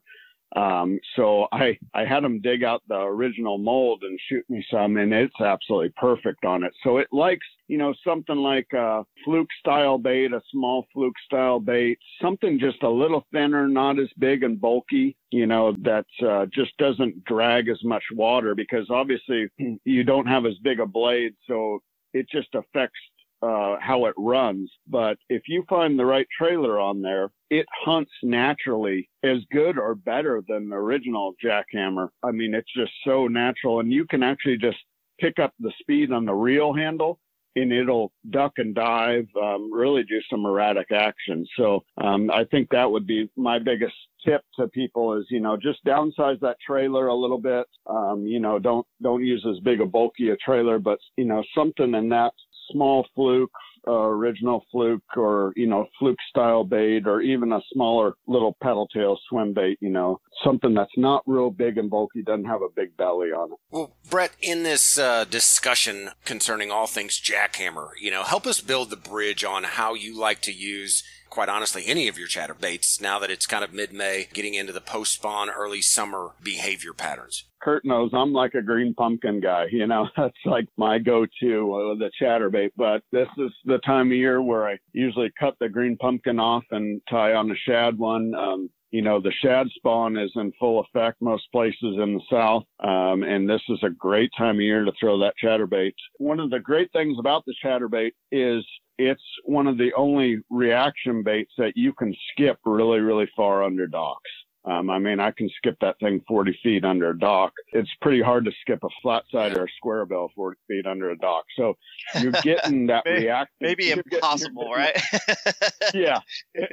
Um, so I, I had them dig out the original mold and shoot me some and it's absolutely perfect on it. So it likes, you know, something like a fluke style bait, a small fluke style bait, something just a little thinner, not as big and bulky, you know, that uh, just doesn't drag as much water because obviously (clears throat) you don't have as big a blade. So it just affects uh, how it runs. But if you find the right trailer on there, it hunts naturally as good or better than the original jackhammer. I mean, it's just so natural, and you can actually just pick up the speed on the reel handle and it'll duck and dive, um, really do some erratic action. So um, I think that would be my biggest tip to people is you know just downsize that trailer a little bit. Um, you know don't don't use as big a bulky a trailer, but you know something in that small fluke uh, original fluke or you know fluke style bait or even a smaller little paddle tail swim bait you know something that's not real big and bulky doesn't have a big belly on it. Well brett in this uh, discussion concerning all things jackhammer you know help us build the bridge on how you like to use quite honestly, any of your chatterbaits now that it's kind of mid May, getting into the post spawn, early summer behavior patterns? Kurt knows I'm like a green pumpkin guy. (laughs) You know, that's like my go-to uh, the chatterbait. But this is the time of year where I usually cut the green pumpkin off and tie on a shad one. Um, you know, the shad spawn is in full effect most places in the south, um, and this is a great time of year to throw that chatterbait. One of the great things about the chatterbait is it's one of the only reaction baits that you can skip really, really far under docks. Um, I mean, I can skip that thing 40 feet under a dock. It's pretty hard to skip a flat side or a square bill 40 feet under a dock. So you're (laughs) getting that maybe, reaction. Maybe impossible, getting, (laughs) right? (laughs) yeah,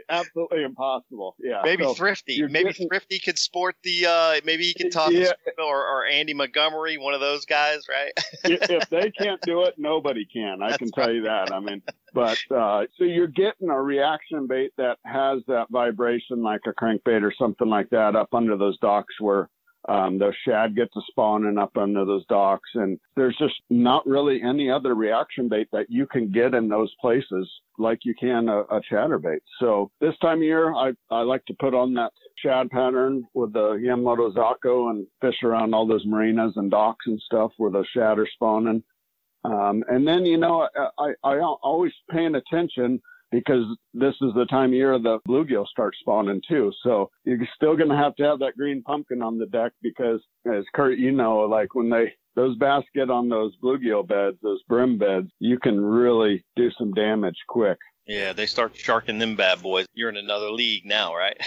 absolutely impossible. Yeah. Maybe so Thrifty. Maybe getting, Thrifty could sport the. Uh, maybe he could talk yeah. or, or Andy Montgomery, one of those guys, right? if they can't do it, nobody can. I That's can tell right. you that. I mean, but uh, so you're getting a reaction bait that has that vibration like a crankbait or something like like that up under those docks where um, those shad get to spawning up under those docks. And there's just not really any other reaction bait that you can get in those places like you can a, a chatterbait. So this time of year, I, I like to put on that shad pattern with the Yamamoto Zako and fish around all those marinas and docks and stuff where the shad are spawning. Um, and then, you know, I, I, I always paying attention because this is the time of year the bluegill start spawning too. So you're still going to have to have that green pumpkin on the deck because, as Kurt, you know, like when they those bass get on those bluegill beds, those brim beds, you can really do some damage quick. Yeah, they start sharking them bad boys. You're in another league now, right?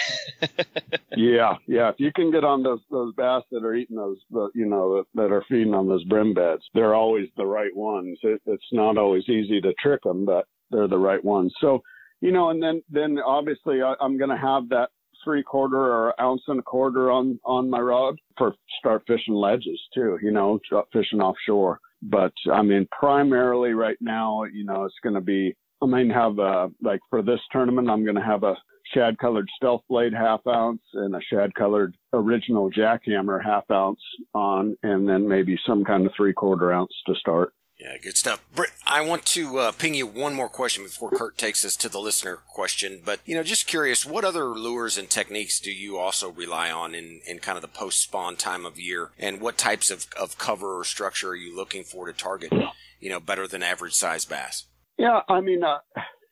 (laughs) yeah, yeah. If you can get on those those bass that are eating those, you know, that are feeding on those brim beds, they're always the right ones. It, it's not always easy to trick them, but they're the right ones. So, you know, and then then obviously I, I'm going to have that three quarter or ounce and a quarter on on my rod for start fishing ledges too. You know, fishing offshore. But I mean, primarily right now, you know, it's going to be. I mean, have a like for this tournament, I'm going to have a shad colored stealth blade half ounce and a shad colored original jackhammer half ounce on, and then maybe some kind of three quarter ounce to start. Yeah, good stuff. Britt, I want to uh, ping you one more question before Kurt takes us to the listener question. But, you know, just curious, what other lures and techniques do you also rely on in, in kind of the post spawn time of year? And what types of, of cover or structure are you looking for to target, you know, better than average size bass? Yeah, I mean, uh,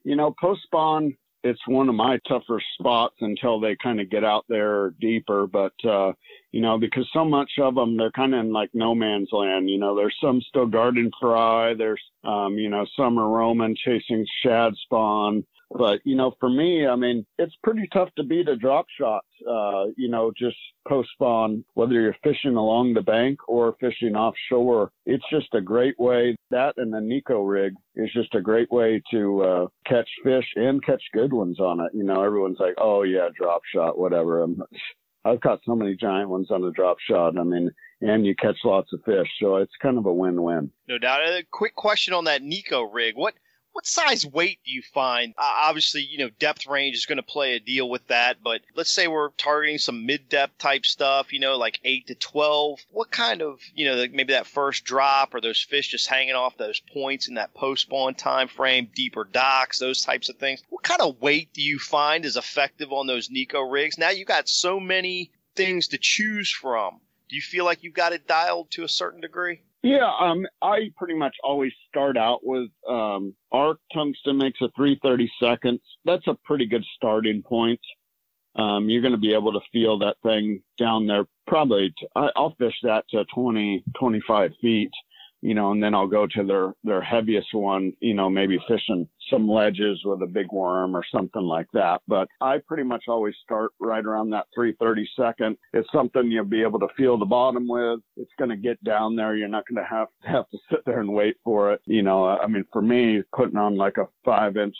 you know, post spawn, it's one of my tougher spots until they kind of get out there deeper. But, uh, you know, because so much of them, they're kind of in like no man's land. You know, there's some still guarding fry. There's, um, you know, some are roaming, chasing shad spawn. But, you know, for me, I mean, it's pretty tough to beat a drop shot, uh, you know, just post spawn, whether you're fishing along the bank or fishing offshore. It's just a great way. That and the Neko rig is just a great way to uh, catch fish and catch good ones on it. You know, everyone's like, oh, yeah, drop shot, whatever. I've caught so many giant ones on the drop shot. I mean, and you catch lots of fish, so it's kind of a win-win. No doubt. A quick question on that Neko rig: what what size weight do you find? Uh, obviously, you know, depth range is going to play a deal with that, but let's say we're targeting some mid depth type stuff, you know, like 8 to 12. What kind of, you know, maybe that first drop or those fish just hanging off those points in that post spawn time frame, deeper docks, those types of things? What kind of weight do you find is effective on those Neko rigs? Now you've got so many things to choose from. Do you feel like you've got it dialed to a certain degree? Yeah, um, I pretty much always start out with um, arc tungsten makes a 330 seconds. That's a pretty good starting point. Um, you're going to be able to feel that thing down there. Probably, I'll fish that to 20, 25 feet. You know, and then I'll go to their, their heaviest one, you know, maybe fishing some ledges with a big worm or something like that. But I pretty much always start right around that 330 second. It's something you'll be able to feel the bottom with. It's going to get down there. You're not going to have to have to sit there and wait for it. You know, uh, I mean, for me, putting on like a five inch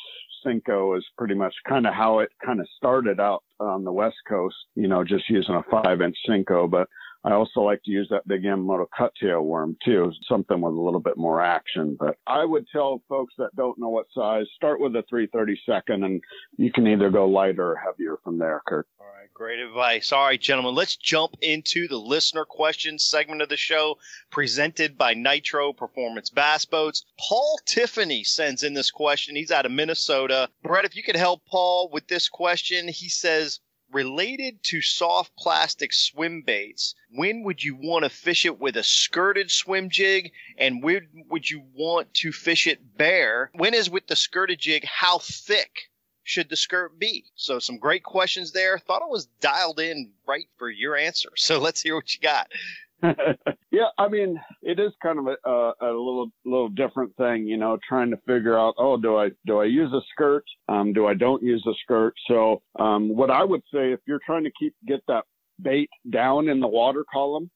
Senko is pretty much kind of how it kind of started out on the West Coast, you know, just using a five inch Senko. But I also like to use that big Yamamoto cuttail worm too, something with a little bit more action. But I would tell folks that don't know what size, start with a 332nd and you can either go lighter or heavier from there, Kurt. All right, great advice. All right, gentlemen, let's jump into the listener questions segment of the show presented by Nitro Performance Bass Boats. Paul Tiffany sends in this question. He's out of Minnesota. Brett, if you could help Paul with this question, he says, related to soft plastic swim baits, when would you want to fish it with a skirted swim jig and when would you want to fish it bare? When is with the skirted jig, how thick should the skirt be? So some great questions there. Thought I was dialed in right for your answer. So let's hear what you got. (laughs) yeah, I mean, it is kind of a, a, little little different thing, you know, trying to figure out, oh, do I do I use a skirt? Um, do I don't use a skirt? So, um, what I would say, if you're trying to keep get that bait down in the water column,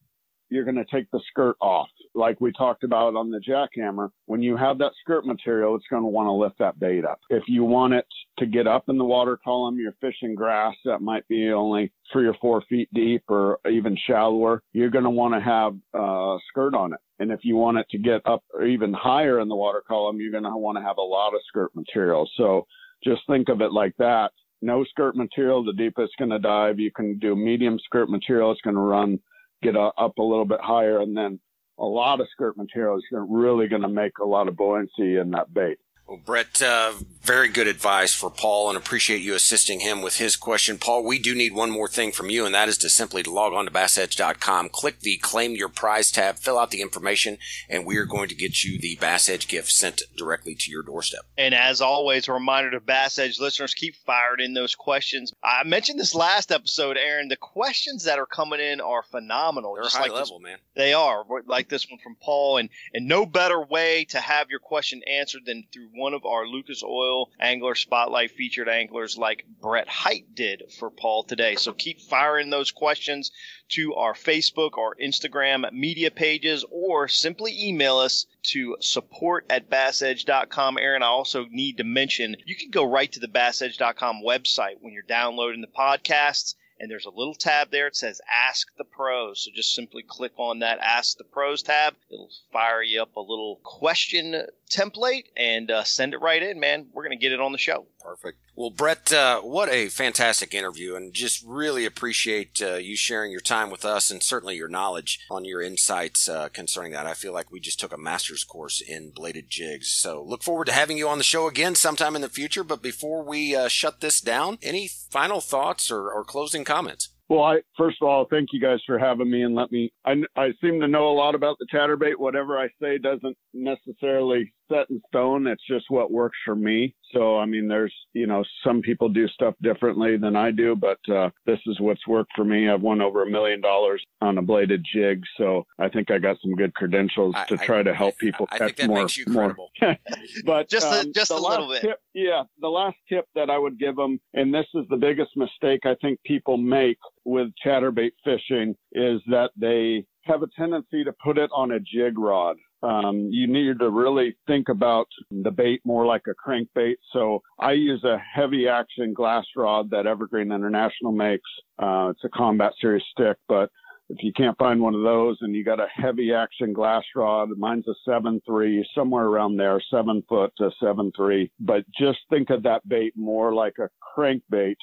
you're going to take the skirt off. Like we talked about on the jackhammer, when you have that skirt material, it's going to want to lift that bait up. If you want it to get up in the water column, you're fishing grass that might be only three or four feet deep or even shallower, you're going to want to have a skirt on it. And if you want it to get up even higher in the water column, you're going to want to have a lot of skirt material. So just think of it like that. No skirt material, the deepest going to dive. You can do medium skirt material. It's going to run get a, up a little bit higher, and then a lot of skirt material is really going to make a lot of buoyancy in that bait. Well, Brett, uh, very good advice for Paul and appreciate you assisting him with his question. Paul, we do need one more thing from you, and that is to simply log on to bassedge.com, click the claim your prize tab, fill out the information, and we are going to get you the Bass Edge gift sent directly to your doorstep. And as always, a reminder to Bass Edge listeners, keep fired in those questions. I mentioned this last episode, Aaron. The questions that are coming in are phenomenal. They're high like level, this, man. They are, like this one from Paul. And, and no better way to have your question answered than through one of our Lucas Oil Angler Spotlight featured anglers like Brett Hite did for Paul today. So keep firing those questions to our Facebook or Instagram media pages or simply email us to support at bassedge.com. Aaron, I also need to mention you can go right to the bassedge.com website when you're downloading the podcasts and there's a little tab there. It says Ask the Pros. So just simply click on that Ask the Pros tab. It'll fire you up a little question template and uh, send it right in, man. We're going to get it on the show. Perfect. Well, Brett, uh, what a fantastic interview, and just really appreciate uh, you sharing your time with us and certainly your knowledge on your insights uh, concerning that. I feel like we just took a master's course in bladed jigs. So look forward to having you on the show again sometime in the future. But before we uh, shut this down, any final thoughts or, or closing comments? Well, I first of all thank you guys for having me and let me. I, I seem to know a lot about the chatterbait. Whatever I say doesn't necessarily set in stone. It's just what works for me. So I mean, there's you know some people do stuff differently than I do, but uh, this is what's worked for me. I've won over a million dollars on a bladed jig, so I think I got some good credentials to I, try to help I, people I catch think that more. Makes you credible. (laughs) but just a, um, just a little bit. Tip, yeah, the last tip that I would give them, and this is the biggest mistake I think people make with chatterbait fishing is that they have a tendency to put it on a jig rod. Um, you need to really think about the bait more like a crankbait. So I use a heavy action glass rod that Evergreen International makes. Uh, it's a combat series stick, but if you can't find one of those and you got a heavy action glass rod, mine's a seven three, somewhere around there, seven foot to seven three. But just think of that bait more like a crankbait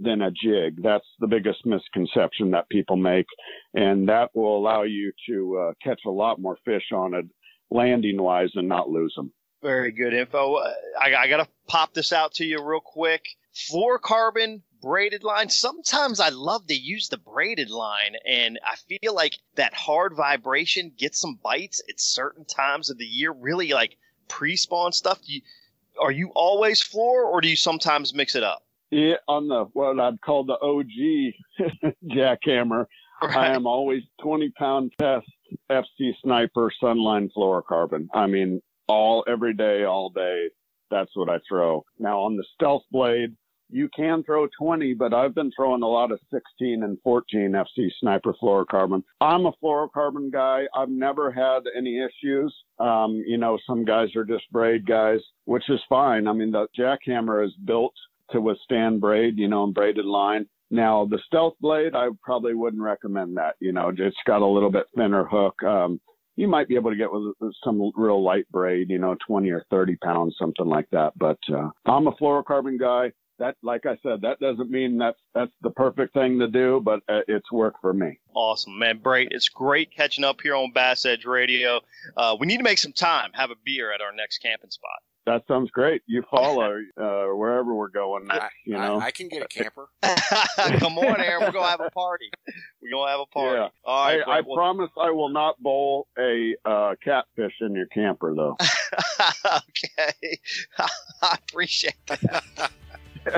than a jig. That's the biggest misconception that people make, and that will allow you to uh, catch a lot more fish on it, landing wise, and not lose them. Very good info. I, I got to pop this out to you real quick. Fluorocarbon braided line. Sometimes I love to use the braided line, and I feel like that hard vibration gets some bites at certain times of the year. Really like pre-spawn stuff. You, are you always floor, or do you sometimes mix it up? Yeah, on the what I'd call the OG (laughs) jackhammer, I am always 20 pound test FC Sniper Sunline fluorocarbon. I mean, all every day, all day. That's what I throw. Now on the Stealth Blade, you can throw 20, but I've been throwing a lot of 16 and 14 FC Sniper fluorocarbon. I'm a fluorocarbon guy. I've never had any issues. Um, you know, some guys are just braid guys, which is fine. I mean, the jackhammer is built to withstand braid, you know, and braided line. Now, the Stealth Blade, I probably wouldn't recommend that. You know, it's got a little bit thinner hook. Um, you might be able to get with some real light braid, you know, 20 or 30 pounds, something like that. But uh, I'm a fluorocarbon guy that, like I said, that doesn't mean that's that's the perfect thing to do, but uh, it's worked for me. Awesome, man, great! It's great catching up here on Bass Edge Radio. Uh, we need to make some time, have a beer at our next camping spot. That sounds great. You follow (laughs) uh, wherever we're going. I, you know, I, I, can get a camper. (laughs) (laughs) Come on, Aaron. We're gonna have a party. We're gonna have a party. Yeah. All right. I, I well, promise I will not bowl a uh, catfish in your camper, though. okay. I appreciate that.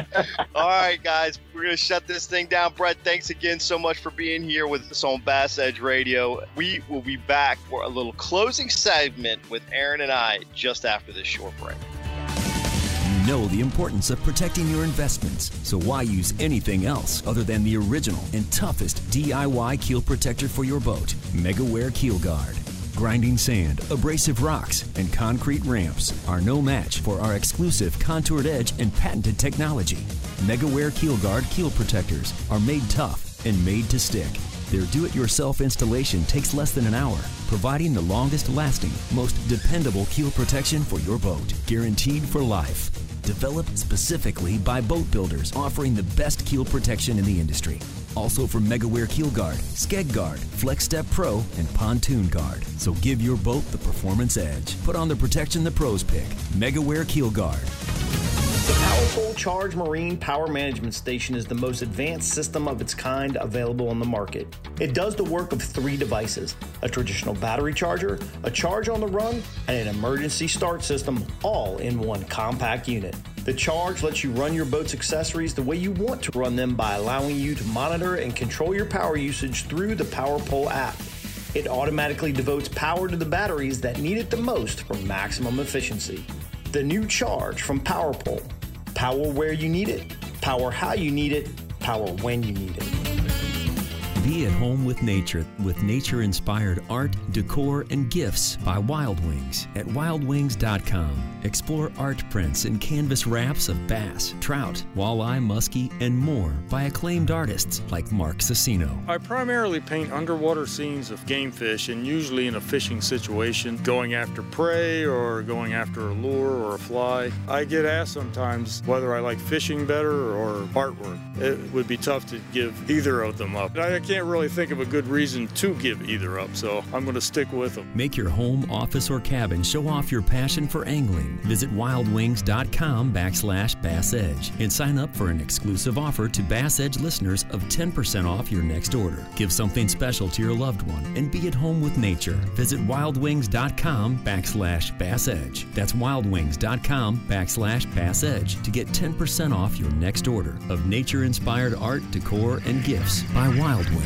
(laughs) All right, guys, we're going to shut this thing down. Brett, thanks again so much for being here with us on Bass Edge Radio. We will be back for a little closing segment with Aaron and I just after this short break. You know the importance of protecting your investments, so why use anything else other than the original and toughest DIY keel protector for your boat, MegaWare Keel Guard? Grinding sand, abrasive rocks, and concrete ramps are no match for our exclusive contoured edge and patented technology. MegaWare Keel Guard keel protectors are made tough and made to stick. Their do it yourself installation takes less than an hour, providing the longest lasting, most dependable keel protection for your boat, guaranteed for life. Developed specifically by boat builders offering the best keel protection in the industry. Also from MegaWare Keel Guard, Skeg Guard, Flex Step Pro, and Pontoon Guard. So give your boat the performance edge. Put on the protection the pros pick. MegaWare Keel Guard. The PowerPole Charge Marine Power Management Station is the most advanced system of its kind available on the market. It does the work of three devices a traditional battery charger, a charge on the run, and an emergency start system, all in one compact unit. The charge lets you run your boat's accessories the way you want to run them by allowing you to monitor and control your power usage through the PowerPole app. It automatically devotes power to the batteries that need it the most for maximum efficiency. The new charge from PowerPole. Power where you need it, power how you need it, power when you need it. Be at home with nature with nature inspired art, decor, and gifts by Wild Wings at wildwings.com. Explore art prints and canvas wraps of bass, trout, walleye, muskie, and more by acclaimed artists like Mark Susinno. I primarily paint underwater scenes of game fish and usually in a fishing situation, going after prey or going after a lure or a fly. I get asked sometimes whether I like fishing better or artwork. It would be tough to give either of them up. I can't really think of a good reason to give either up, so I'm going to stick with them. Make your home, office, or cabin show off your passion for angling Visit wildwings.com backslash Bass Edge and sign up for an exclusive offer to Bass Edge listeners of 10% off your next order. Give something special to your loved one and be at home with nature. Visit wildwings.com backslash Bass Edge. That's wildwings.com backslash Bass Edge to get 10% off your next order of nature inspired art, decor, and gifts by Wild Wings.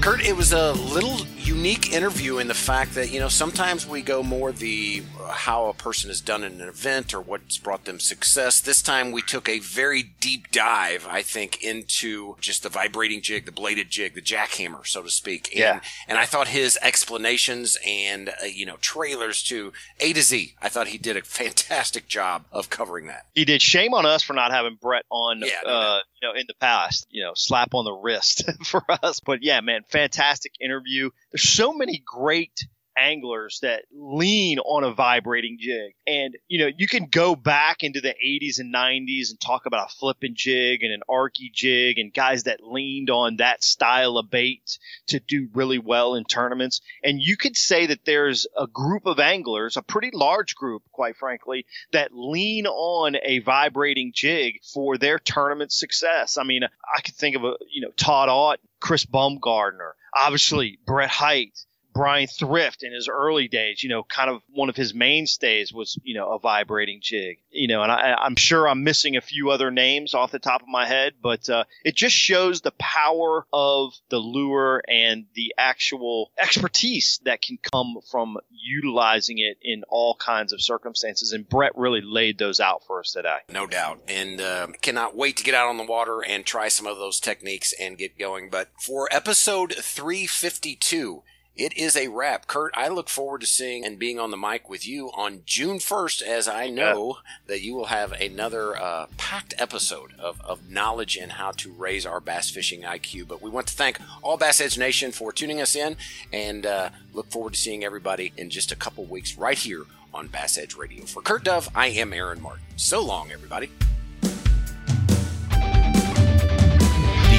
Kurt, it was a little unique interview in the fact that you know sometimes we go more the how a person has done in an event or what's brought them success. This time we took a very deep dive, I think, into just the vibrating jig, the bladed jig, the jackhammer, so to speak. And, yeah. And I thought his explanations and uh, you know trailers to A to Z, I thought he did a fantastic job of covering that. He did. Shame on us for not having Brett on. Yeah, no, uh, you know, in the past, you know, slap on the wrist (laughs) for us. But yeah, man, fantastic interview. There's so many great anglers that lean on a vibrating jig. And, you know, you can go back into the 80s and 90s and talk about a flipping jig and an arky jig and guys that leaned on that style of bait to do really well in tournaments. And you could say that there's a group of anglers, a pretty large group, quite frankly, that lean on a vibrating jig for their tournament success. I mean, I could think of a, you know, Todd Ott, Chris Baumgardner, obviously Brett Hite, Brian Thrift in his early days, you know, kind of one of his mainstays was, you know, a vibrating jig, you know, and I, I'm sure I'm missing a few other names off the top of my head, but uh, it just shows the power of the lure and the actual expertise that can come from utilizing it in all kinds of circumstances. And Brett really laid those out for us today. No doubt. And uh, cannot wait to get out on the water and try some of those techniques and get going. But for episode 352, it is a wrap. Kurt, I look forward to seeing and being on the mic with you on June 1st, as I know yeah. that you will have another uh, packed episode of, of knowledge and how to raise our bass fishing IQ. But we want to thank all Bass Edge Nation for tuning us in and uh, look forward to seeing everybody in just a couple weeks right here on Bass Edge Radio. For Kurt Dove, I am Aaron Martin. So long, everybody.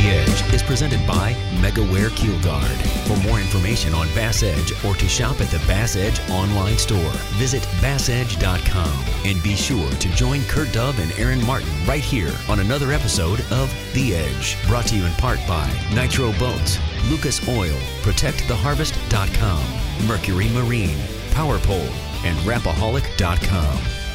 Edge is presented by MegaWare Keel Guard. For more information on Bass Edge or to shop at the Bass Edge online store, visit bassedge.com and be sure to join Kurt Dove and Aaron Martin right here on another episode of The Edge, brought to you in part by Nitro Boats, Lucas Oil, ProtectTheHarvest.com, Mercury Marine, PowerPole, and Rapaholic.com.